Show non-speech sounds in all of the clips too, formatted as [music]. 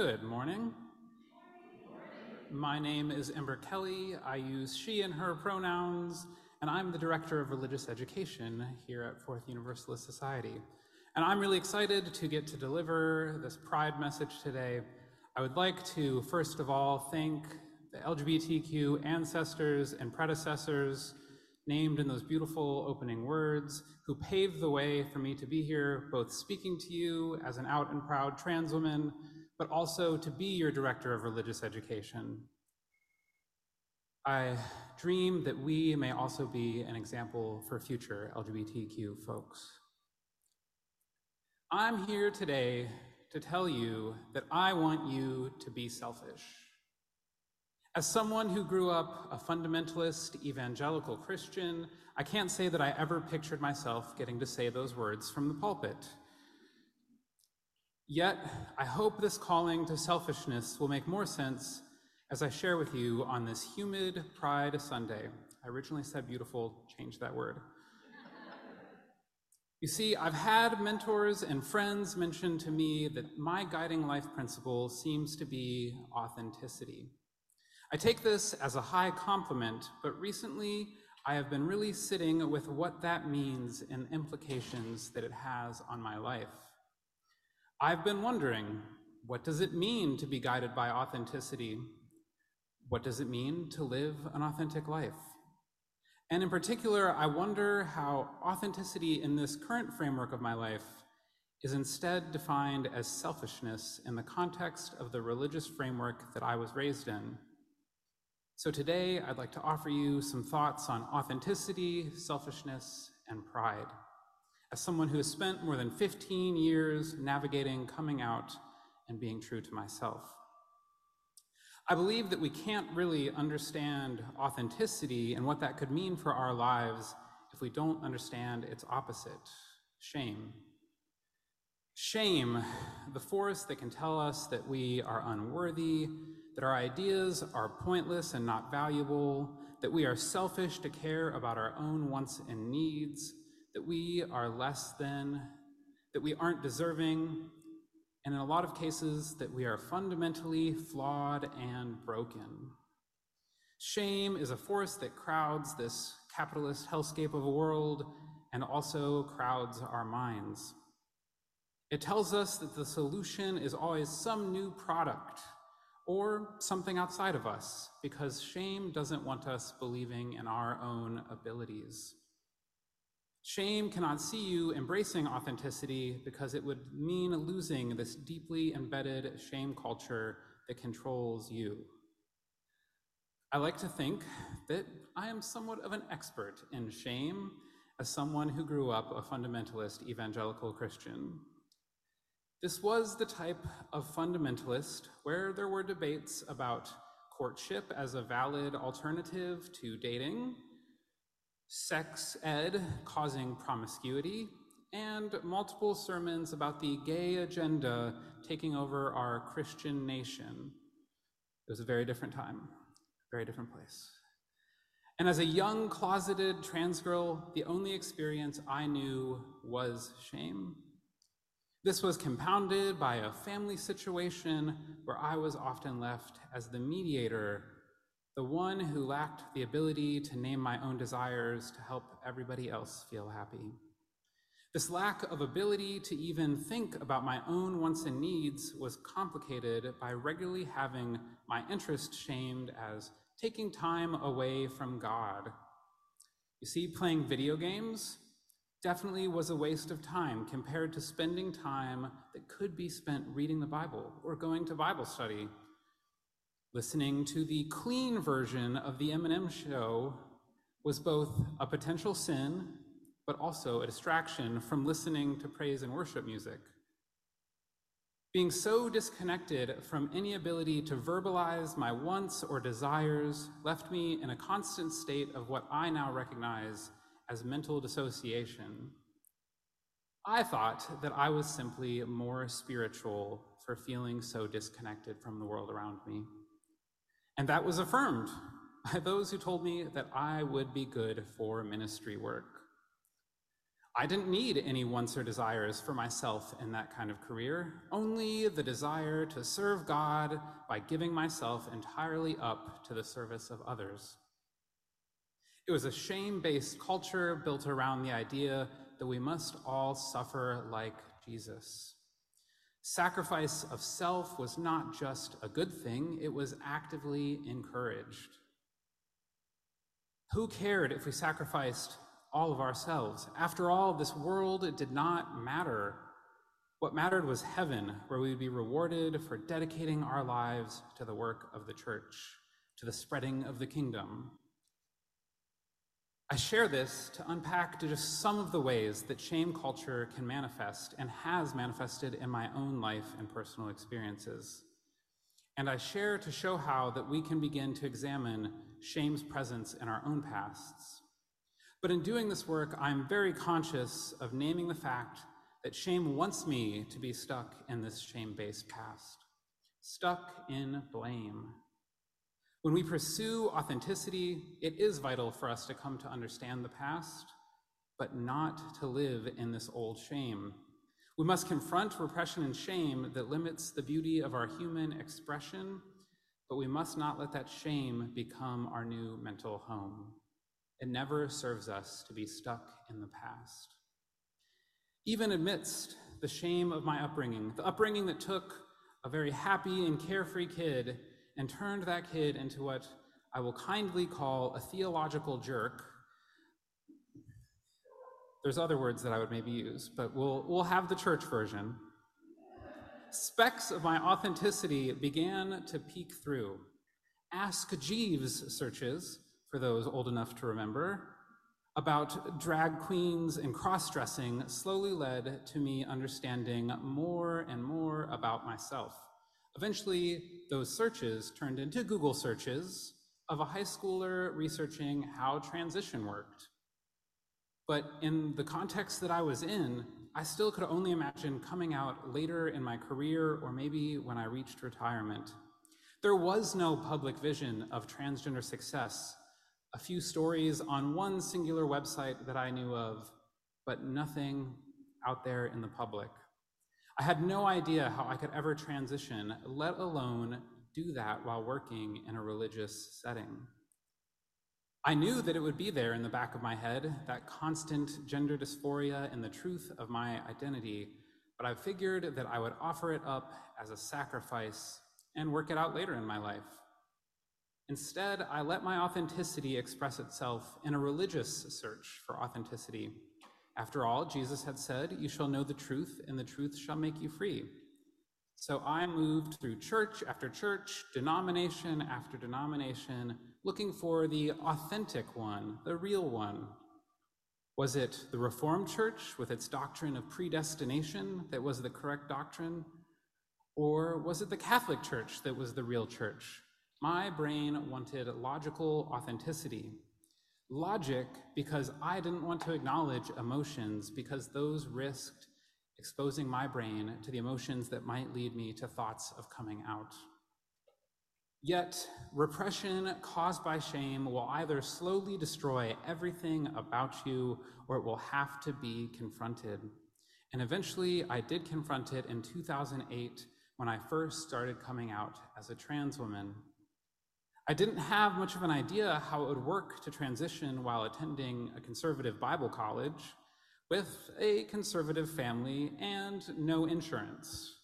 Good morning. My name is Ember Kelly. I use she and her pronouns, and I'm the Director of Religious Education here at Fourth Universalist Society. And I'm really excited to get to deliver this Pride message today. I would like to, first of all, thank the LGBTQ ancestors and predecessors named in those beautiful opening words who paved the way for me to be here, both speaking to you as an out and proud trans woman, but also to be your director of religious education. I dream that we may also be an example for future LGBTQ folks. I'm here today to tell you that I want you to be selfish. As someone who grew up a fundamentalist evangelical Christian, I can't say that I ever pictured myself getting to say those words from the pulpit. Yet, I hope this calling to selfishness will make more sense as I share with you on this humid Pride Sunday. I originally said beautiful, change that word. [laughs] You see, I've had mentors and friends mention to me that my guiding life principle seems to be authenticity. I take this as a high compliment, but recently I have been really sitting with what that means and implications that it has on my life. I've been wondering, what does it mean to be guided by authenticity? What does it mean to live an authentic life? And in particular, I wonder how authenticity in this current framework of my life is instead defined as selfishness in the context of the religious framework that I was raised in. So today, I'd like to offer you some thoughts on authenticity, selfishness, and pride. As someone who has spent more than 15 years navigating coming out and being true to myself. I believe that we can't really understand authenticity and what that could mean for our lives if we don't understand its opposite, shame. Shame, the force that can tell us that we are unworthy, that our ideas are pointless and not valuable, that we are selfish to care about our own wants and needs, that we are less than, that we aren't deserving, and in a lot of cases, that we are fundamentally flawed and broken. Shame is a force that crowds this capitalist hellscape of a world and also crowds our minds. It tells us that the solution is always some new product or something outside of us, because shame doesn't want us believing in our own abilities. Shame cannot see you embracing authenticity because it would mean losing this deeply embedded shame culture that controls you. I like to think that I am somewhat of an expert in shame as someone who grew up a fundamentalist evangelical Christian. This was the type of fundamentalist where there were debates about courtship as a valid alternative to dating, sex ed causing promiscuity, and multiple sermons about the gay agenda taking over our Christian nation. It was a very different time, very different place. And as a young, closeted trans girl, the only experience I knew was shame this was compounded by a family situation where I was often left as the mediator, the one who lacked the ability to name my own desires to help everybody else feel happy. This lack of ability to even think about my own wants and needs was complicated by regularly having my interest shamed as taking time away from God. You see, playing video games definitely was a waste of time compared to spending time that could be spent reading the Bible or going to Bible study. Listening to the clean version of the Eminem show was both a potential sin, but also a distraction from listening to praise and worship music. Being so disconnected from any ability to verbalize my wants or desires left me in a constant state of what I now recognize as mental dissociation. I thought that I was simply more spiritual for feeling so disconnected from the world around me. And that was affirmed by those who told me that I would be good for ministry work. I didn't need any wants or desires for myself in that kind of career, only the desire to serve God by giving myself entirely up to the service of others. It was a shame based culture built around the idea that we must all suffer like Jesus. Sacrifice of self was not just a good thing, it was actively encouraged. Who cared if we sacrificed all of ourselves. After all, this world did not matter. What mattered was heaven, where we would be rewarded for dedicating our lives to the work of the church, to the spreading of the kingdom. I share this to unpack just some of the ways that shame culture can manifest and has manifested in my own life and personal experiences. And I share to show how that we can begin to examine shame's presence in our own pasts. But in doing this work, I'm very conscious of naming the fact that shame wants me to be stuck in this shame based past, stuck in blame. When we pursue authenticity, it is vital for us to come to understand the past, but not to live in this old shame. We must confront repression and shame that limits the beauty of our human expression, but we must not let that shame become our new mental home. It never serves us to be stuck in the past. Even amidst the shame of my upbringing, the upbringing that took a very happy and carefree kid and turned that kid into what I will kindly call a theological jerk. There's other words that I would maybe use, but we'll, we'll have the church version. Specks of my authenticity began to peek through. Ask Jeeves searches for those old enough to remember, about drag queens and cross dressing slowly led to me understanding more and more about myself. Eventually, those searches turned into Google searches of a high schooler researching how transition worked. But in the context that I was in, I still could only imagine coming out later in my career or maybe when I reached retirement. There was no public vision of transgender success a few stories on one singular website that I knew of, but nothing out there in the public. I had no idea how I could ever transition, let alone do that while working in a religious setting. I knew that it would be there in the back of my head, that constant gender dysphoria and the truth of my identity, but I figured that I would offer it up as a sacrifice and work it out later in my life. Instead, I let my authenticity express itself in a religious search for authenticity. After all, Jesus had said, You shall know the truth, and the truth shall make you free. So I moved through church after church, denomination after denomination, looking for the authentic one, the real one. Was it the Reformed Church with its doctrine of predestination that was the correct doctrine? Or was it the Catholic Church that was the real church? My brain wanted logical authenticity. Logic because I didn't want to acknowledge emotions because those risked exposing my brain to the emotions that might lead me to thoughts of coming out. Yet, repression caused by shame will either slowly destroy everything about you or it will have to be confronted. And eventually, I did confront it in 2008 when I first started coming out as a trans woman. I didn't have much of an idea how it would work to transition while attending a conservative Bible college with a conservative family and no insurance.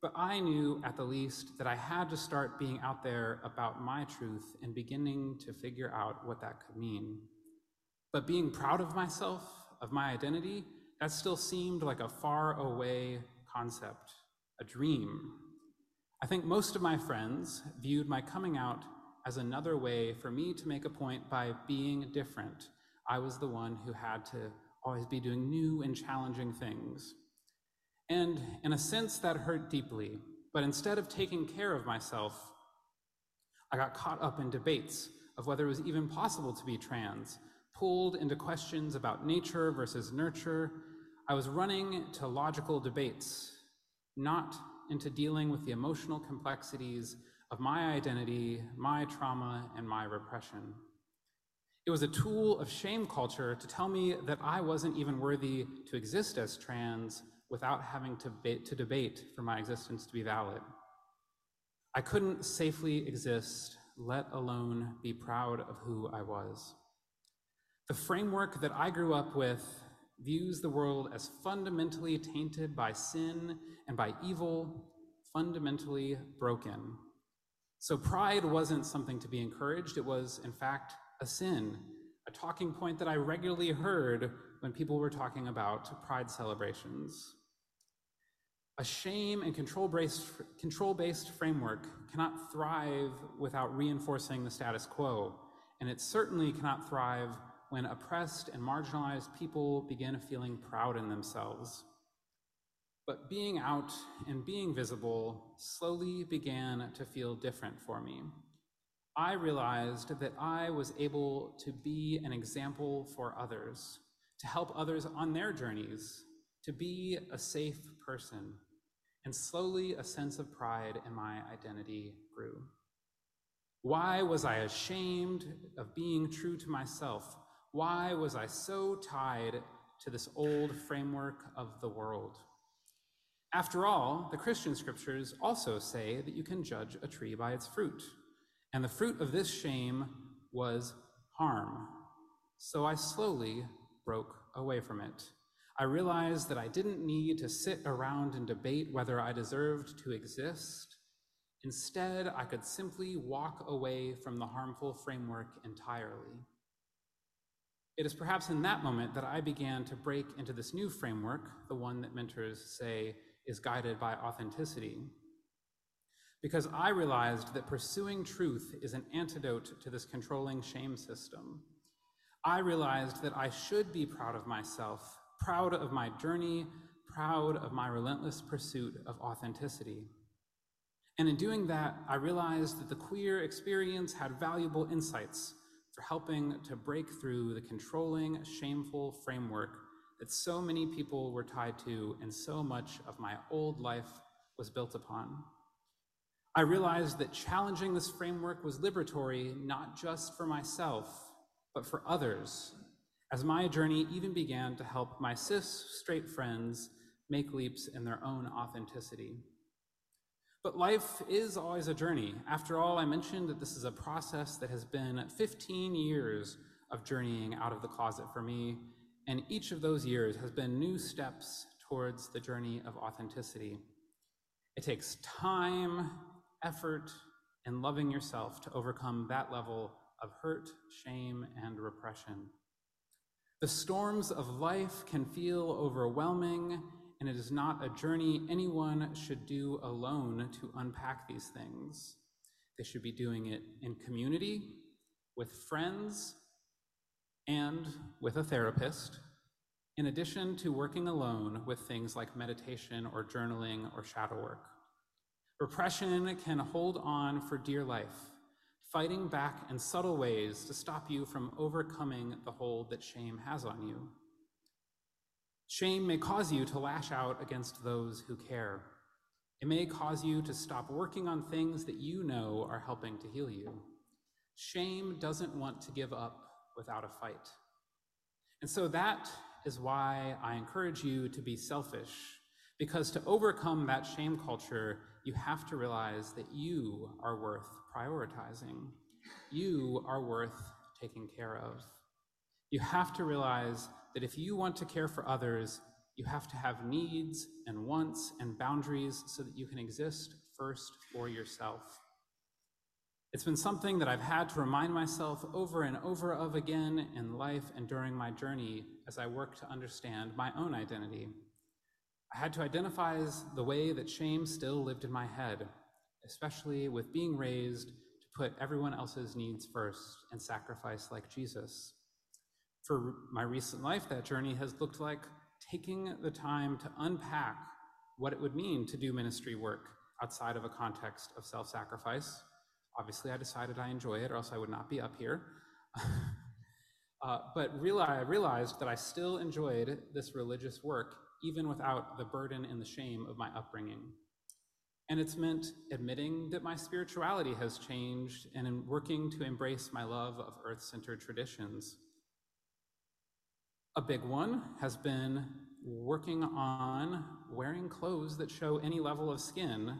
But I knew at the least that I had to start being out there about my truth and beginning to figure out what that could mean. But being proud of myself, of my identity, that still seemed like a far away concept, a dream. I think most of my friends viewed my coming out as another way for me to make a point by being different. I was the one who had to always be doing new and challenging things. And in a sense, that hurt deeply. But instead of taking care of myself, I got caught up in debates of whether it was even possible to be trans, pulled into questions about nature versus nurture. I was running to logical debates, not into dealing with the emotional complexities of my identity, my trauma, and my repression. It was a tool of shame culture to tell me that I wasn't even worthy to exist as trans without having to, to debate for my existence to be valid. I couldn't safely exist, let alone be proud of who I was. The framework that I grew up with views the world as fundamentally tainted by sin and by evil, fundamentally broken. So pride wasn't something to be encouraged, it was, in fact, a sin, a talking point that I regularly heard when people were talking about pride celebrations. A shame and control-based, control-based framework cannot thrive without reinforcing the status quo, and it certainly cannot thrive when oppressed and marginalized people begin feeling proud in themselves. But being out and being visible slowly began to feel different for me. I realized that I was able to be an example for others, to help others on their journeys, to be a safe person. And slowly a sense of pride in my identity grew. Why was I ashamed of being true to myself? Why was I so tied to this old framework of the world? After all, the Christian scriptures also say that you can judge a tree by its fruit. And the fruit of this shame was harm. So I slowly broke away from it. I realized that I didn't need to sit around and debate whether I deserved to exist. Instead, I could simply walk away from the harmful framework entirely. It is perhaps in that moment that I began to break into this new framework, the one that mentors say is guided by authenticity because I realized that pursuing truth is an antidote to this controlling shame system. I realized that I should be proud of myself, proud of my journey, proud of my relentless pursuit of authenticity. And in doing that, I realized that the queer experience had valuable insights for helping to break through the controlling, shameful framework that so many people were tied to and so much of my old life was built upon. I realized that challenging this framework was liberatory not just for myself, but for others, as my journey even began to help my cis straight friends make leaps in their own authenticity. But life is always a journey. After all, I mentioned that this is a process that has been 15 years of journeying out of the closet for me, and each of those years has been new steps towards the journey of authenticity. It takes time effort and loving yourself to overcome that level of hurt, shame, and repression. The storms of life can feel overwhelming, and it is not a journey anyone should do alone to unpack these things. They should be doing it in community, with friends, and with a therapist, in addition to working alone with things like meditation or journaling or shadow work. Repression can hold on for dear life, fighting back in subtle ways to stop you from overcoming the hold that shame has on you. Shame may cause you to lash out against those who care. It may cause you to stop working on things that you know are helping to heal you. Shame doesn't want to give up without a fight. And so that is why I encourage you to be selfish, because to overcome that shame culture, you have to realize that you are worth prioritizing. You are worth taking care of. You have to realize that if you want to care for others, you have to have needs and wants and boundaries so that you can exist first for yourself. It's been something that I've had to remind myself over and over of again in life and during my journey as I work to understand my own identity. I had to identify the way that shame still lived in my head, especially with being raised to put everyone else's needs first and sacrifice like Jesus. For my recent life, that journey has looked like taking the time to unpack what it would mean to do ministry work outside of a context of self sacrifice. Obviously, I decided I enjoy it, or else I would not be up here. [laughs] uh, but I realized that I still enjoyed this religious work even without the burden and the shame of my upbringing. And it's meant admitting that my spirituality has changed and in working to embrace my love of earth centered traditions. A big one has been working on wearing clothes that show any level of skin.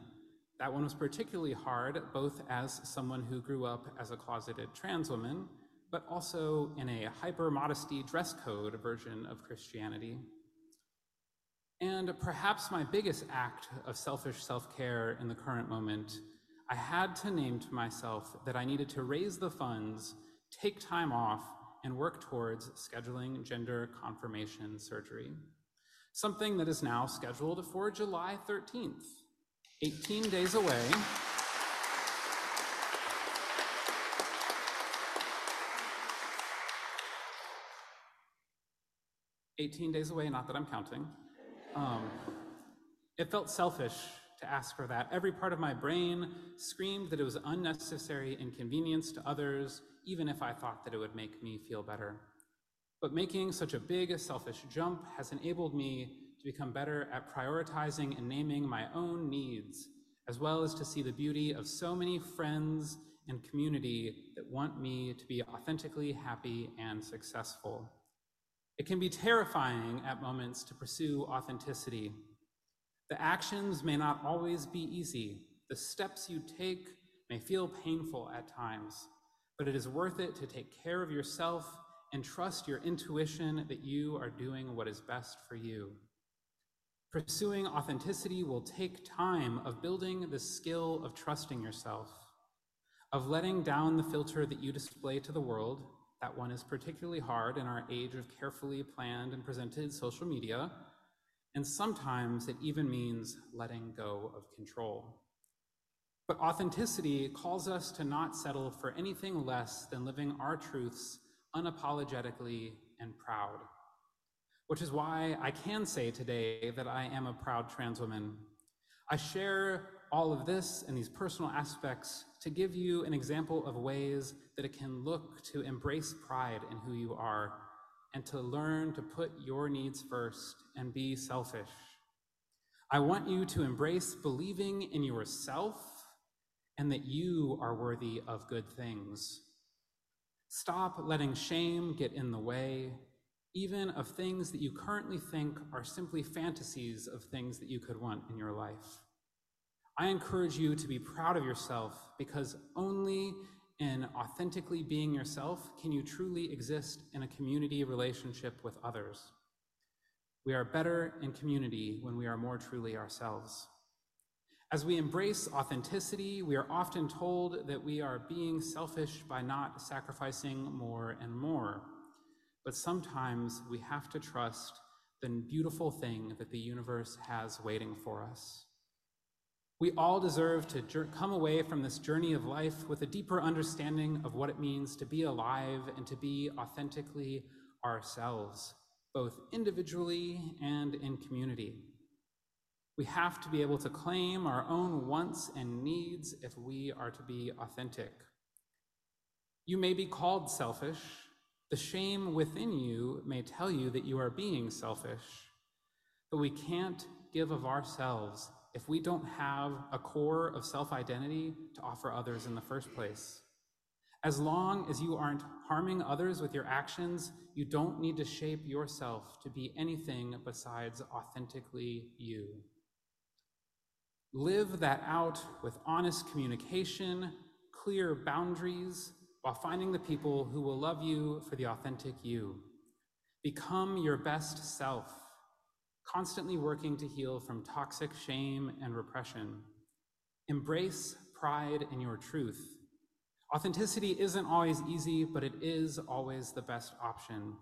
That one was particularly hard, both as someone who grew up as a closeted trans woman, but also in a hyper modesty dress code version of Christianity. And perhaps my biggest act of selfish self care in the current moment, I had to name to myself that I needed to raise the funds, take time off, and work towards scheduling gender confirmation surgery, something that is now scheduled for July 13th, 18 days away. 18 days away, not that I'm counting. Um, it felt selfish to ask for that. Every part of my brain screamed that it was unnecessary inconvenience to others, even if I thought that it would make me feel better. But making such a big selfish jump has enabled me to become better at prioritizing and naming my own needs, as well as to see the beauty of so many friends and community that want me to be authentically happy and successful. It can be terrifying at moments to pursue authenticity. The actions may not always be easy. The steps you take may feel painful at times, but it is worth it to take care of yourself and trust your intuition that you are doing what is best for you. Pursuing authenticity will take time of building the skill of trusting yourself, of letting down the filter that you display to the world that one is particularly hard in our age of carefully planned and presented social media, and sometimes it even means letting go of control. But authenticity calls us to not settle for anything less than living our truths unapologetically and proud. Which is why I can say today that I am a proud trans woman. I share all of this and these personal aspects to give you an example of ways that it can look to embrace pride in who you are and to learn to put your needs first and be selfish. I want you to embrace believing in yourself and that you are worthy of good things. Stop letting shame get in the way, even of things that you currently think are simply fantasies of things that you could want in your life. I encourage you to be proud of yourself because only in authentically being yourself can you truly exist in a community relationship with others. We are better in community when we are more truly ourselves. As we embrace authenticity, we are often told that we are being selfish by not sacrificing more and more. But sometimes we have to trust the beautiful thing that the universe has waiting for us. We all deserve to come away from this journey of life with a deeper understanding of what it means to be alive and to be authentically ourselves, both individually and in community. We have to be able to claim our own wants and needs if we are to be authentic. You may be called selfish. The shame within you may tell you that you are being selfish, but we can't give of ourselves if we don't have a core of self identity to offer others in the first place. As long as you aren't harming others with your actions, you don't need to shape yourself to be anything besides authentically you. Live that out with honest communication, clear boundaries, while finding the people who will love you for the authentic you. Become your best self constantly working to heal from toxic shame and repression. Embrace pride in your truth. Authenticity isn't always easy, but it is always the best option.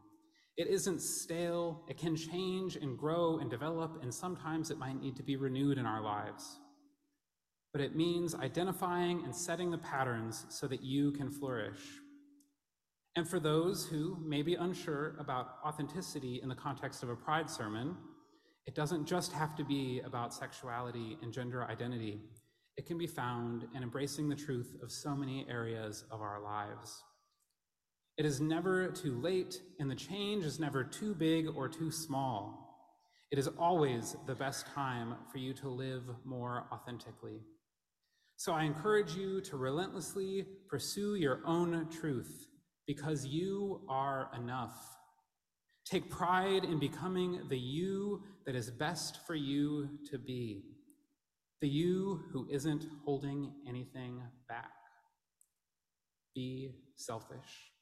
It isn't stale, it can change and grow and develop, and sometimes it might need to be renewed in our lives. But it means identifying and setting the patterns so that you can flourish. And for those who may be unsure about authenticity in the context of a pride sermon, it doesn't just have to be about sexuality and gender identity. It can be found in embracing the truth of so many areas of our lives. It is never too late, and the change is never too big or too small. It is always the best time for you to live more authentically. So I encourage you to relentlessly pursue your own truth because you are enough. Take pride in becoming the you that is best for you to be, the you who isn't holding anything back. Be selfish.